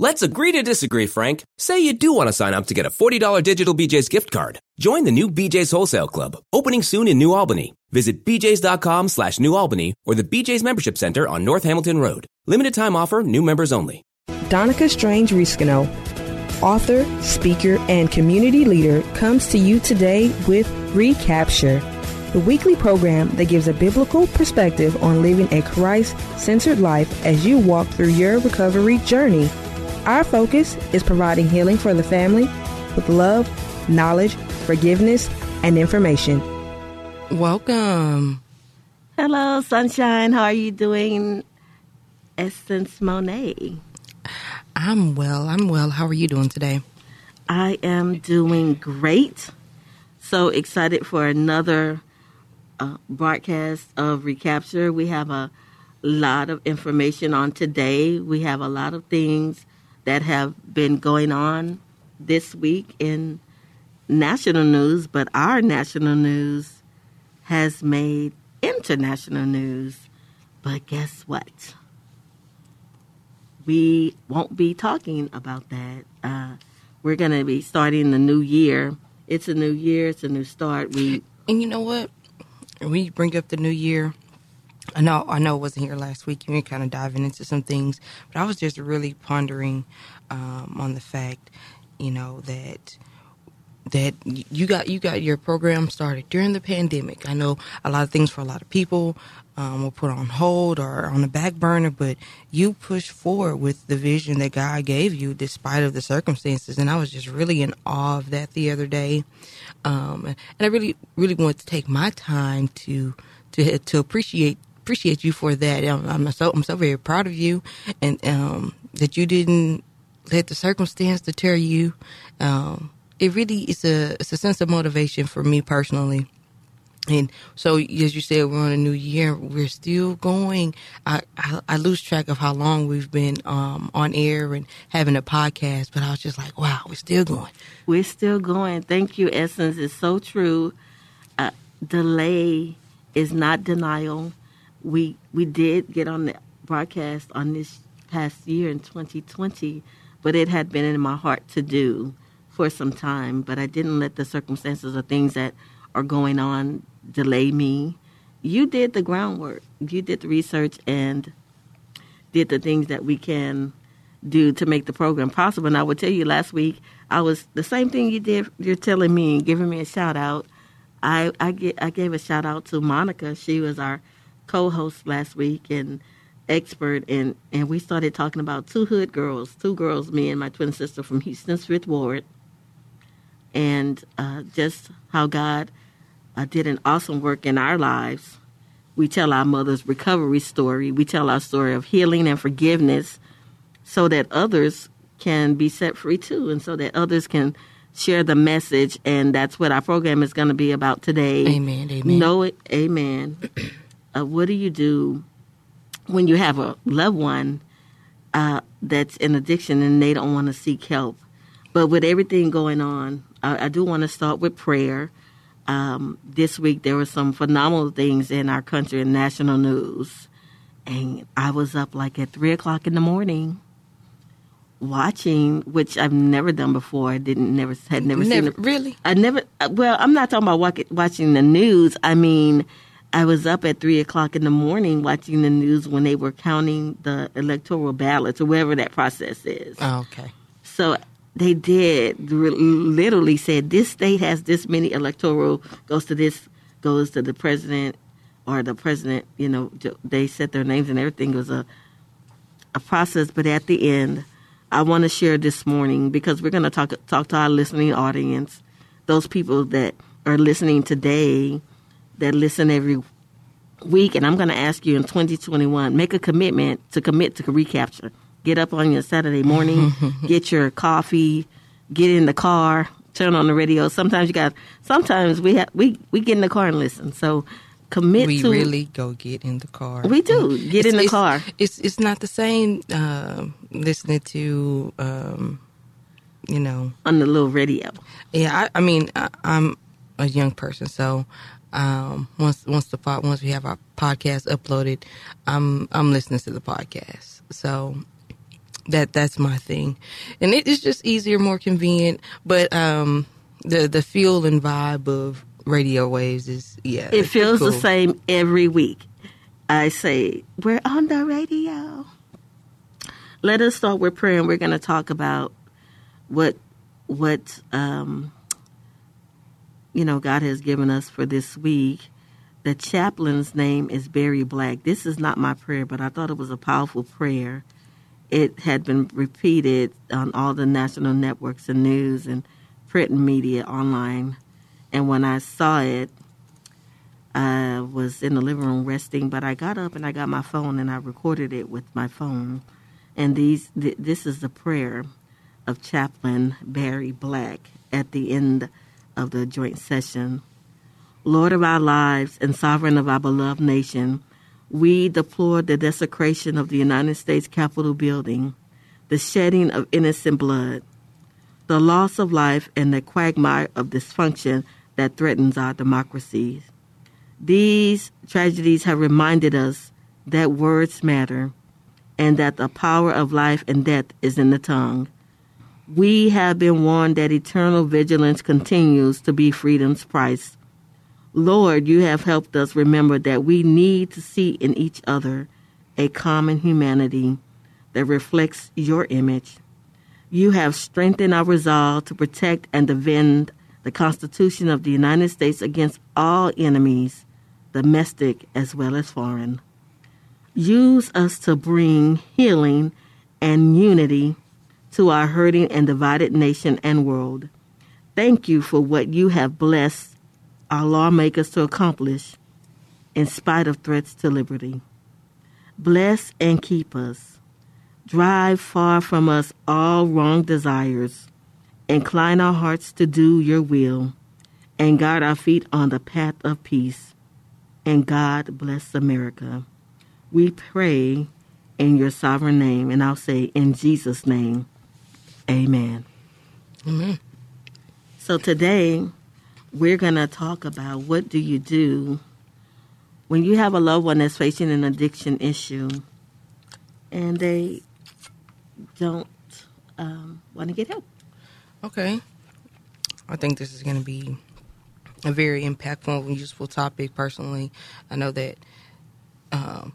Let's agree to disagree, Frank. Say you do want to sign up to get a $40 digital BJ's gift card. Join the new BJ's Wholesale Club, opening soon in New Albany. Visit bjs.com slash New Albany or the BJ's Membership Center on North Hamilton Road. Limited time offer, new members only. Donica Strange Riscano, author, speaker, and community leader, comes to you today with Recapture, the weekly program that gives a biblical perspective on living a Christ centered life as you walk through your recovery journey. Our focus is providing healing for the family with love, knowledge, forgiveness, and information. Welcome. Hello, Sunshine. How are you doing, Essence Monet? I'm well. I'm well. How are you doing today? I am doing great. So excited for another uh, broadcast of Recapture. We have a lot of information on today. We have a lot of things that have been going on this week in national news, but our national news has made international news. But guess what? We won't be talking about that. Uh, we're going to be starting the new year. It's a new year. It's a new start. We and you know what? We bring up the new year. I know I know it wasn't here last week. You were kind of diving into some things, but I was just really pondering um, on the fact, you know, that that you got you got your program started during the pandemic. I know a lot of things for a lot of people um, were put on hold or on the back burner, but you pushed forward with the vision that God gave you despite of the circumstances. And I was just really in awe of that the other day, um, and I really really wanted to take my time to to to appreciate appreciate you for that. I'm, I'm so I'm so very proud of you, and um, that you didn't let the circumstance deter you. Um, it really is a it's a sense of motivation for me personally. And so, as you said, we're on a new year. We're still going. I, I, I lose track of how long we've been um, on air and having a podcast, but I was just like, wow, we're still going. We're still going. Thank you, Essence. It's so true. Uh, delay is not denial. We we did get on the broadcast on this past year in 2020, but it had been in my heart to do for some time, but I didn't let the circumstances or things that are going on delay me. You did the groundwork. You did the research and did the things that we can do to make the program possible. And I will tell you, last week I was the same thing you did. You're telling me and giving me a shout out. I I, get, I gave a shout out to Monica. She was our co-host last week and expert, and and we started talking about two hood girls, two girls, me and my twin sister from Houston's Fifth Ward, and uh, just how God uh, did an awesome work in our lives. We tell our mother's recovery story. We tell our story of healing and forgiveness so that others can be set free too, and so that others can share the message. And that's what our program is going to be about today. Amen. Amen. Know it. Amen. uh, what do you do when you have a loved one uh, that's in addiction and they don't want to seek help? But with everything going on, I, I do want to start with prayer. Um, this week there were some phenomenal things in our country in national news, and I was up like at three o'clock in the morning watching, which I've never done before. I didn't never had never, Never- seen it. really? I never. uh, Well, I'm not talking about watching the news. I mean, I was up at three o'clock in the morning watching the news when they were counting the electoral ballots or whatever that process is. Oh, okay. So they did literally said this state has this many electoral goes to this goes to the president or the president. You know, they set their names and everything It was a a process. But at the end, I want to share this morning because we're going to talk talk to our listening audience, those people that are listening today, that listen every week, and I'm going to ask you in 2021, make a commitment to commit to recapture. Get up on your Saturday morning, get your coffee, get in the car, turn on the radio. Sometimes you got. Sometimes we have we we get in the car and listen. So commit we to really go get in the car. We do. Get in the it's, car. It's it's not the same uh, listening to um, you know on the little radio. Yeah, I, I mean I, I'm a young person, so um, once once the pod, once we have our podcast uploaded, I'm I'm listening to the podcast. So that that's my thing, and it is just easier, more convenient. But um, the the feel and vibe of radio waves is yeah. It feels cool. the same every week. I say we're on the radio. Let us start with prayer, and we're going to talk about what what um, you know God has given us for this week. The chaplain's name is Barry Black. This is not my prayer, but I thought it was a powerful prayer. It had been repeated on all the national networks and news and print media online. And when I saw it, I was in the living room resting, but I got up and I got my phone and I recorded it with my phone. And these, th- this is the prayer of Chaplain Barry Black at the end of the joint session. Lord of our lives and sovereign of our beloved nation, we deplore the desecration of the United States Capitol building, the shedding of innocent blood, the loss of life, and the quagmire of dysfunction that threatens our democracies. These tragedies have reminded us that words matter and that the power of life and death is in the tongue. We have been warned that eternal vigilance continues to be freedom's price. Lord, you have helped us remember that we need to see in each other a common humanity that reflects your image. You have strengthened our resolve to protect and defend the Constitution of the United States against all enemies, domestic as well as foreign. Use us to bring healing and unity to our hurting and divided nation and world. Thank you for what you have blessed our lawmakers to accomplish in spite of threats to liberty. Bless and keep us. Drive far from us all wrong desires. Incline our hearts to do your will and guard our feet on the path of peace. And God bless America. We pray in your sovereign name, and I'll say in Jesus' name, amen. Amen. So today, we're going to talk about what do you do when you have a loved one that's facing an addiction issue and they don't um, want to get help. Okay. I think this is going to be a very impactful and useful topic. Personally, I know that um,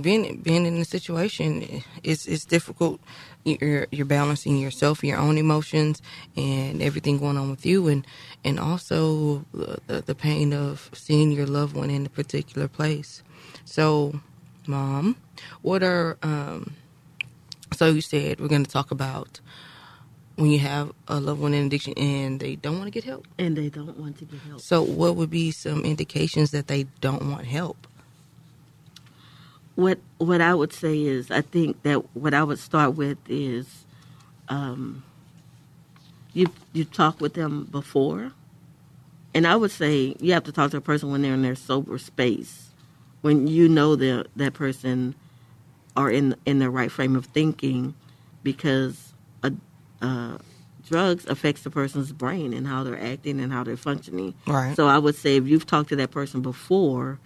being being in a situation is is difficult. You're you're balancing yourself, your own emotions, and everything going on with you, and and also the, the pain of seeing your loved one in a particular place. So, mom, what are um, so you said we're going to talk about when you have a loved one in addiction and they don't want to get help. And they don't want to get help. So, what would be some indications that they don't want help? What what I would say is, I think that what I would start with is, um, you you talk with them before, and I would say you have to talk to a person when they're in their sober space, when you know that that person are in in the right frame of thinking, because a, uh, drugs affects the person's brain and how they're acting and how they're functioning. Right. So I would say if you've talked to that person before,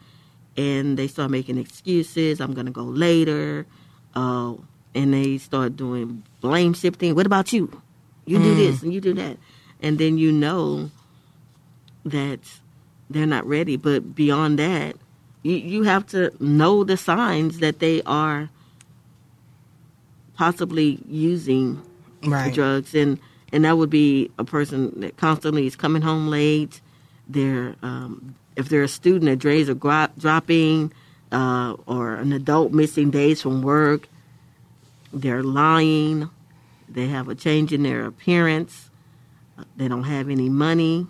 and they start making excuses, I'm going to go later, uh, and they start doing blame shifting. What about you? You do this and you do that, and then you know that they're not ready. But beyond that, you you have to know the signs that they are possibly using Right. drugs and and that would be a person that constantly is coming home late they're um, if they're a student their grades are gro- dropping uh, or an adult missing days from work they're lying they have a change in their appearance they don't have any money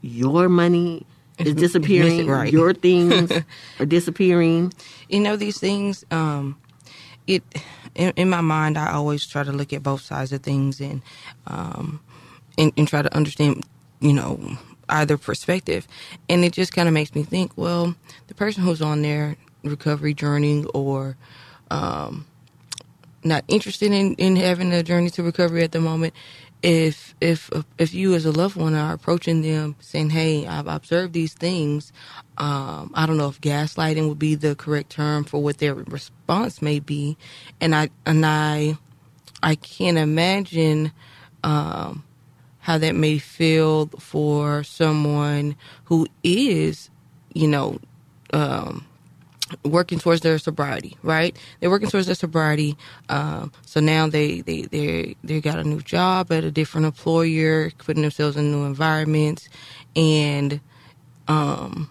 your money is disappearing right. your things are disappearing you know these things um it in, in my mind i always try to look at both sides of things and um and, and try to understand you know either perspective, and it just kind of makes me think. Well, the person who's on their recovery journey or um, not interested in, in having a journey to recovery at the moment, if if if you as a loved one are approaching them saying, "Hey, I've observed these things," um, I don't know if gaslighting would be the correct term for what their response may be, and I and I I can't imagine um, how that may feel for someone who is, you know. Um, working towards their sobriety, right? They're working towards their sobriety. Um, so now they, they, they, they got a new job at a different employer, putting themselves in new environments and, um,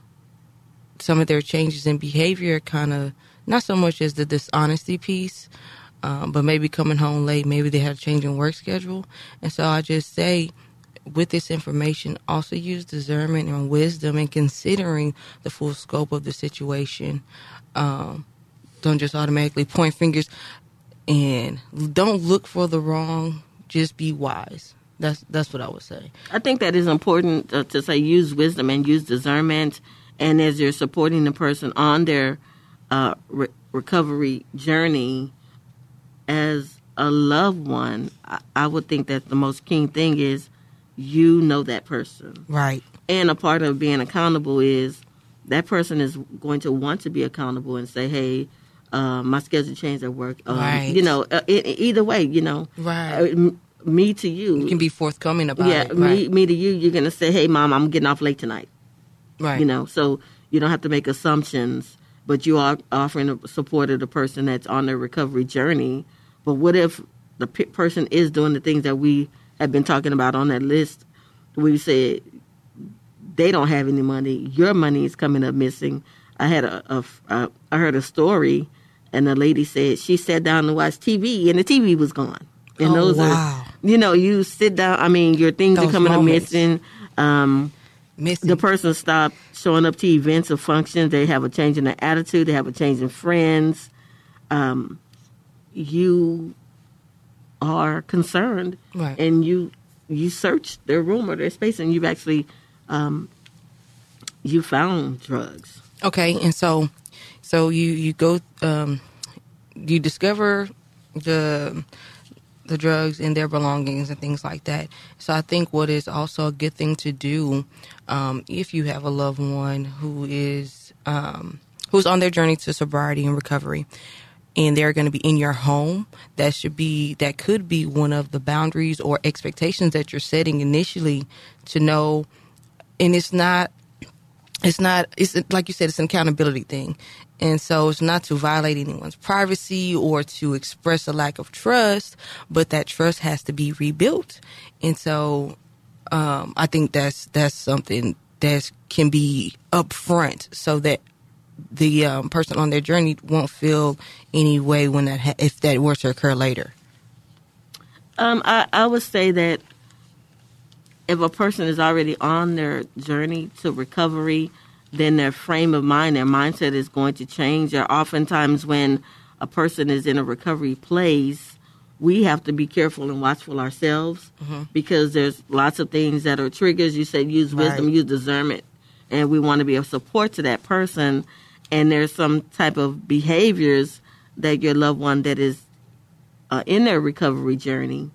some of their changes in behavior kind of not so much as the dishonesty piece, um, but maybe coming home late, maybe they had a change in work schedule. And so I just say, with this information, also use discernment and wisdom in considering the full scope of the situation. Um, don't just automatically point fingers and don't look for the wrong. Just be wise. That's that's what I would say. I think that is important uh, to say use wisdom and use discernment. And as you're supporting the person on their uh, re- recovery journey, as a loved one, I, I would think that the most key thing is you know that person. Right. And a part of being accountable is that person is going to want to be accountable and say, hey, uh, my schedule changed at work. Um, Right. You know, uh, e- either way, you know. Right. Uh, m- me to you. You can be forthcoming about yeah, it. me, Right. me to you, you're going to say, hey, mom, I'm getting off late tonight. right. You know, so you don't have to make assumptions, but you are offering support of the person that's on their recovery journey. But what if the pe- person is doing the things that we have been talking about on that list? We said they don't have any money. Your money is coming up missing. I had a, a, a I heard a story, and the lady said she sat down to watch TV, and the TV was gone. And Oh, those wow. are, you know, you sit down. I mean, your things are coming moments. up missing. Um, Missing. the person stopped showing up to events or functions. They have a change in their attitude. They have a change in friends. Um, you are concerned, Right. and you you search their room or their space, and you've actually um, you found drugs. Okay, and so so you you go um you discover the the drugs and their belongings and things like that. So I think what is also a good thing to do um, if you have a loved one who is um, who's on their journey to sobriety and recovery, and they're going to be in your home, that should be that could be one of the boundaries or expectations that you're setting initially to know. And it's not it's not it's like you said it's an accountability thing and so it's not to violate anyone's privacy or to express a lack of trust but that trust has to be rebuilt and so um, i think that's that's something that can be upfront so that the um, person on their journey won't feel any way when that ha- if that were to occur later Um, I, I would say that if a person is already on their journey to recovery, then their frame of mind, their mindset is going to change. Or oftentimes, when a person is in a recovery place, we have to be careful and watchful ourselves because there's lots of things that are triggers. You said use wisdom, Right. use discernment, and we want to be of support to that person. And there's some type of behaviors that your loved one that is uh, in their recovery journey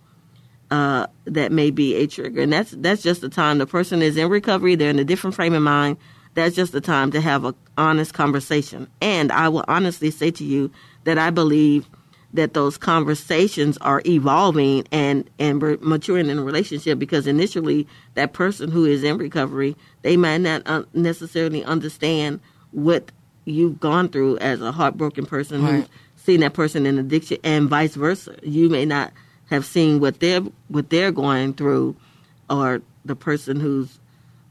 uh, that may be a trigger, and that's that's just the time the person is in recovery. They're in a different frame of mind. That's just the time to have a honest conversation. And I will honestly say to you that I believe that those conversations are evolving and and maturing in a relationship because initially that person who is in recovery they might not uh, necessarily understand what you've gone through as a heartbroken person who's Right. seen that person in addiction and vice versa. You may not have seen what they're what they're going through, or the person who's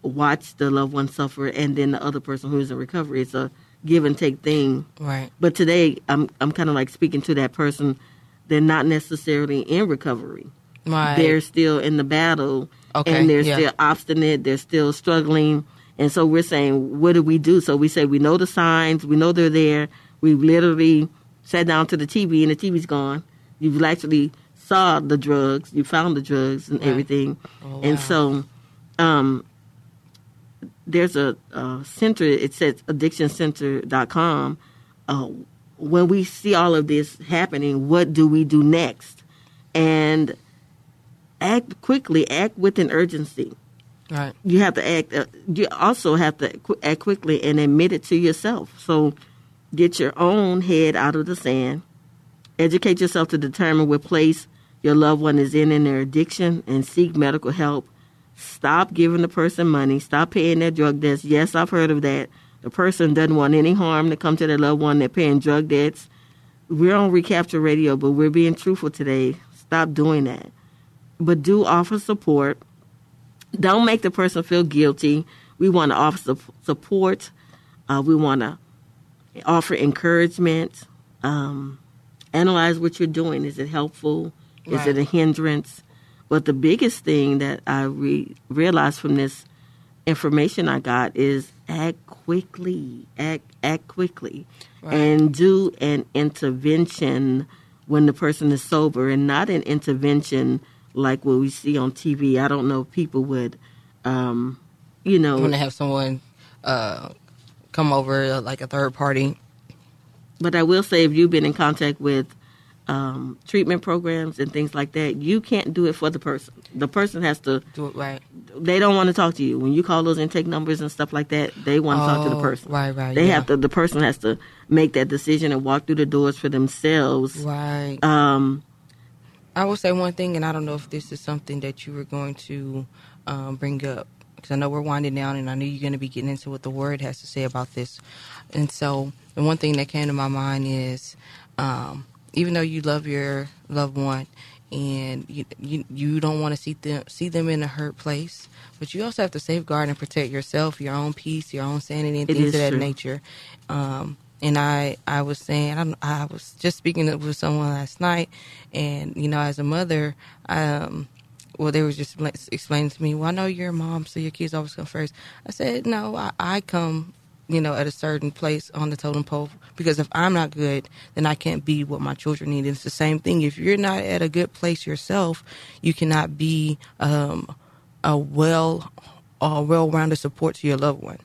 watched the loved one suffer, and then the other person who's in recovery. It's a give and take thing. right But today, I'm I'm kind of like speaking to that person. They're not necessarily in recovery. right They're still in the battle, Okay, and they're yeah. still obstinate. They're still struggling, and so we're saying, what do we do? So we say we know the signs, we know they're there. We've literally sat down to the TV, and the TV's gone. You've actually saw the drugs, you found the drugs and Right. everything, Oh, and so um, there's a, a center, it says addictioncenter.com. Uh, when we see all of this happening, what do we do next? And act quickly, act with an urgency. Right. You have to act. Uh, you also have to qu- act quickly and admit it to yourself. So, get your own head out of the sand. Educate yourself to determine what place your loved one is in in their addiction, and seek medical help. Stop giving the person money. Stop paying their drug debts. Yes, I've heard of that. The person doesn't want any harm to come to their loved one. They're paying drug debts. We're on Recapture Radio, but we're being truthful today. Stop doing that. But do offer support don't make the person feel guilty. We want to offer support. Uh, we want to offer encouragement. Um, analyze what you're doing. Is it helpful? Is Right. it a hindrance? But the biggest thing that I re- realized from this information I got is act quickly. Act act quickly, and do an intervention when the person is sober, and not an intervention like what we see on TV. I don't know if people would, um, you know, want to have someone uh, come over, like a third party. But I will say, if you've been in contact with um, treatment programs and things like that, you can't do it for the person. The person has to. Do it right. They don't want to talk to you when you call those intake numbers and stuff like that. They want to talk to the Oh, person. right, right, They yeah. have to. The person has to make that decision and walk through the doors for themselves. Right. Um, I will say one thing, and I don't know if this is something that you were going to um, bring up because I know we're winding down, and I know you're going to be getting into what the word has to say about this. And so, the one thing that came to my mind is, um, even though you love your loved one, and you you, you don't want to see them see them in a hurt place, but you also have to safeguard and protect yourself, your own peace, your own sanity, and It things of that true. nature. Um, and I, I was saying, I'm, I was just speaking with someone last night, and you know, as a mother, um, well, they were just explaining to me, well, I know you're a mom, so your kids always come first. I said, no, I, I come, you know, at a certain place on the totem pole because if I'm not good, then I can't be what my children need. It's the same thing. If you're not at a good place yourself, you cannot be um, a well, a well-rounded support to your loved one.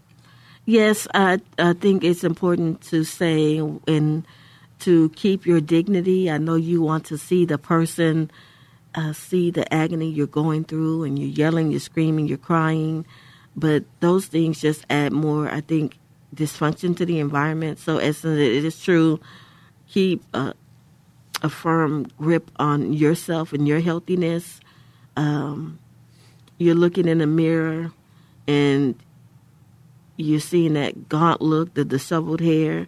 Yes, I I think it's important to say and to keep your dignity. I know you want to see the person uh, see the agony you're going through, and you're yelling, you're screaming, you're crying, but those things just add more. I think dysfunction to the environment. So, as it is true, keep a, a firm grip on yourself and your healthiness. Um, you're looking in the mirror, and you're seeing that gaunt look, the disheveled hair,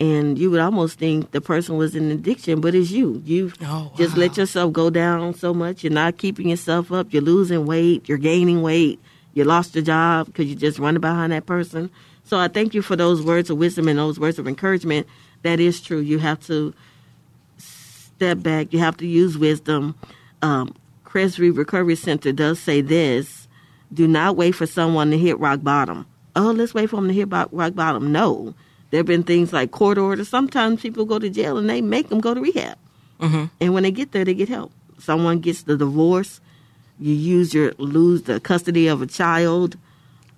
and you would almost think the person was in addiction, but it's you. You've Oh, just let yourself go down so much. You're not keeping yourself up. You're losing weight. You're gaining weight. You lost your job because you're just running behind that person. So I thank you for those words of wisdom and those words of encouragement. That is true. You have to step back. You have to use wisdom. Um, Cresbury Recovery Center does say this: Do not wait for someone to hit rock bottom. Oh, let's wait for them to hit rock bottom. No, there have been things like court orders. Sometimes people go to jail and they make them go to rehab, and when they get there, they get help. Someone gets the divorce. You use your lose the custody of a child,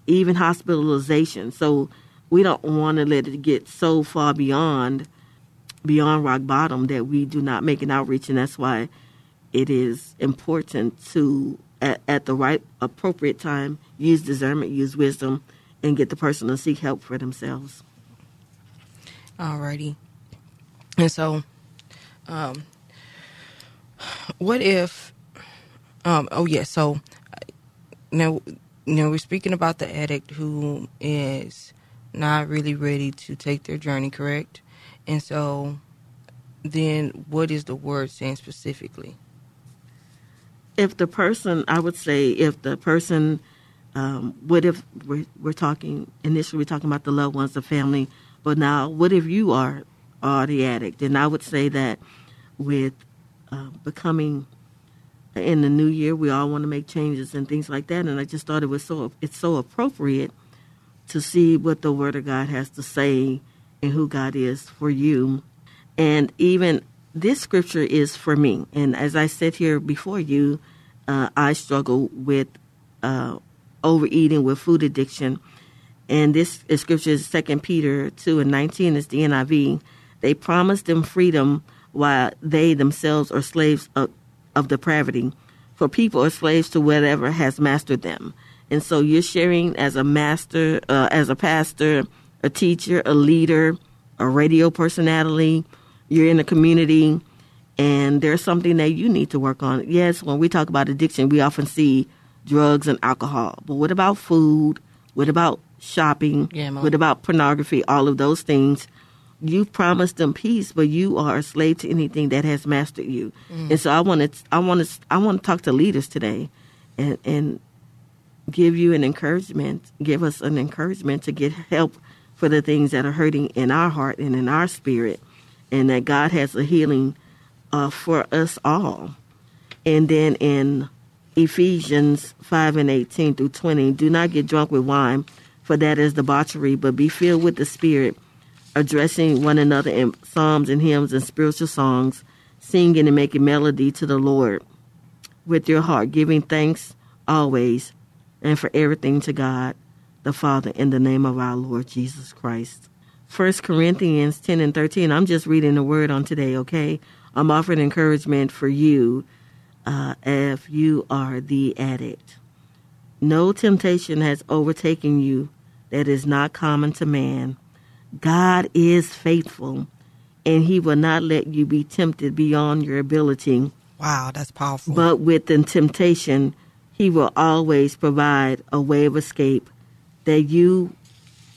even hospitalization. So we don't want to let it get so far beyond beyond rock bottom that we do not make an outreach, and that's why it is important to at, at the right appropriate time use discernment, use wisdom, and get the person to seek help for themselves. Alrighty. And so, um, what if, um, oh yeah, so uh, now, now we're speaking about the addict who is not really ready to take their journey, correct? And so, then what is the word saying specifically? if the person, I would say, if the person, um, what if we're, we're talking initially we're talking about the loved ones, the family, but now what if you are are the addict? And I would say that with uh, becoming in the new year, we all want to make changes and things like that. And I just thought it was so it's so appropriate to see what the Word of God has to say and who God is for you. And even this scripture is for me. And as I sit here before you, uh, I struggle with uh, overeating, with food addiction. And this scripture is 2 Peter 2 and 19 is the NIV. They promised them freedom while they themselves are slaves of, of depravity. For people are slaves to whatever has mastered them. And so you're sharing as a master, uh, as a pastor, a teacher, a leader, a radio personality. You're in a community, and there's something that you need to work on. Yes, when we talk about addiction, we often see drugs and alcohol. But what about food? What about shopping? Yeah, what about pornography? All of those things. You've promised them peace, but you are a slave to anything that has mastered you. And so I want to, I want to, I want to talk to leaders today, and and give you an encouragement, give us an encouragement to get help for the things that are hurting in our heart and in our spirit, and that God has a healing uh, for us all. And then in Ephesians 5 and 18 through 20, do not get drunk with wine, for that is debauchery, but be filled with the Spirit, addressing one another in psalms and hymns and spiritual songs, singing and making melody to the Lord with your heart, giving thanks always and for everything to God the Father in the name of our Lord Jesus Christ. 1 Corinthians 10 and 13. I'm just reading the word on today, okay? I'm offering encouragement for you uh, if you are the addict. No temptation has overtaken you that is not common to man. God is faithful, and he will not let you be tempted beyond your ability. Wow, that's powerful. But with the temptation, he will always provide a way of escape that you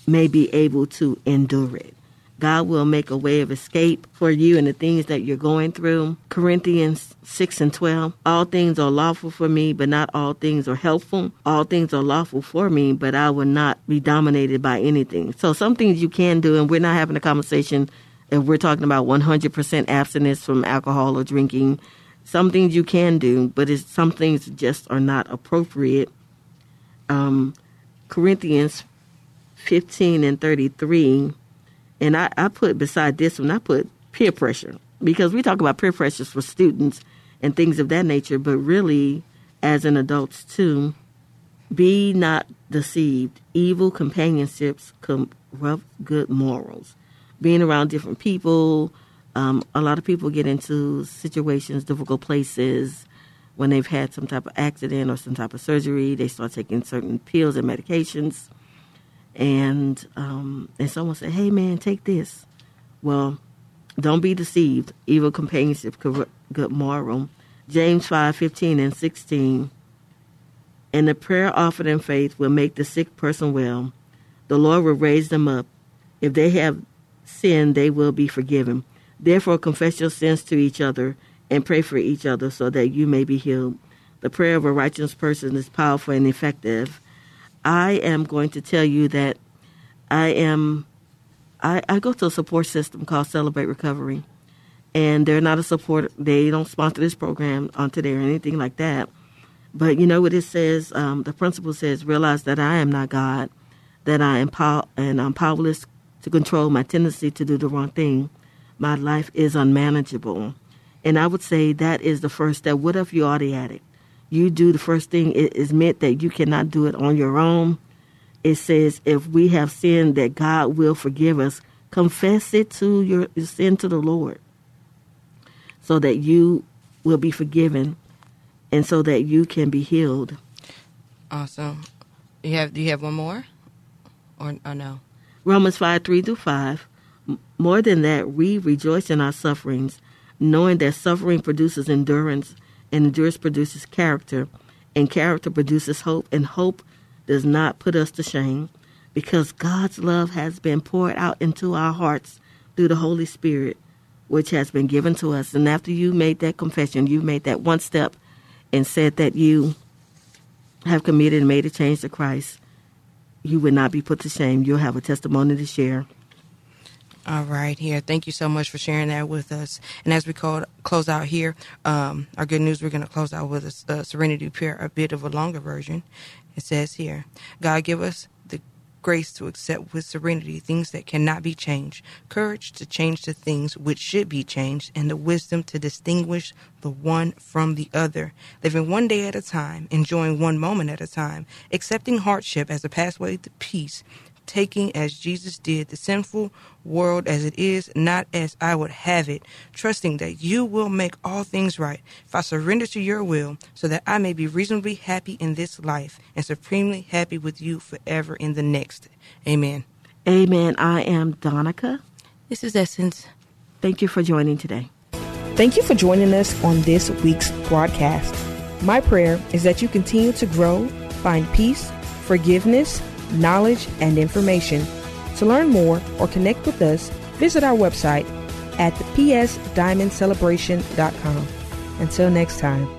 may be able to endure it. God will make a way of escape for you and the things that you're going through. Corinthians 6 and 12. All things are lawful for me, but not all things are helpful. All things are lawful for me, but I will not be dominated by anything. So, some things you can do, and we're not having a conversation if we're talking about 100% abstinence from alcohol or drinking. Some things you can do, but it's, some things just are not appropriate. Um, Corinthians 15 and 33 and I, I put beside this one, I put peer pressure because we talk about peer pressures for students and things of that nature, but really, as an adults too, be not deceived. Evil companionships corrupt good morals. Being around different people, um, a lot of people get into situations, difficult places when they've had some type of accident or some type of surgery. They start taking certain pills and medications and um, and someone said, "Hey, man, take this." Well, don't be deceived. Evil companionship corrupt good moral. James five fifteen and sixteen. And the prayer offered in faith will make the sick person well. The Lord will raise them up. If they have sinned, they will be forgiven. Therefore, confess your sins to each other and pray for each other so that you may be healed. The prayer of a righteous person is powerful and effective. I am going to tell you that I am I, I go to a support system called Celebrate Recovery. And they're not a support they don't sponsor this program on today or anything like that. But you know what it says? Um, the principle says, realize that I am not God, that I am pow- and I'm powerless to control my tendency to do the wrong thing. My life is unmanageable. And I would say that is the first step. What if you are the addict? You do the first thing it is meant that you cannot do it on your own it says if we have sinned that god will forgive us confess it to your sin to the lord so that you will be forgiven and so that you can be healed awesome. You have? Do you have one more, or, or no? romans 5 3 through 5 more than that we rejoice in our sufferings knowing that suffering produces endurance and endurance produces character, and character produces hope, and hope does not put us to shame because God's love has been poured out into our hearts through the Holy Spirit, which has been given to us. And after you made that confession, you made that one step and said that you have committed and made a change to Christ, you would not be put to shame. You'll have a testimony to share. All right, here. Thank you so much for sharing that with us. And as we call, close out here, um, our good news, we're going to close out with a, a serenity prayer, a bit of a longer version. It says here, God give us the grace to accept with serenity things that cannot be changed, courage to change the things which should be changed, and the wisdom to distinguish the one from the other, living one day at a time, enjoying one moment at a time, accepting hardship as a pathway to peace, taking as Jesus did the sinful world as it is, not as I would have it, trusting that you will make all things right if I surrender to your will so that I may be reasonably happy in this life and supremely happy with you forever in the next. Amen. Amen. I am Donica. This is Essence. Thank you for joining today. Thank you for joining us on this week's broadcast. My prayer is that you continue to grow, find peace, forgiveness, knowledge, and information. To learn more or connect with us, visit our website at the psdiamondcelebration.com. Until next time.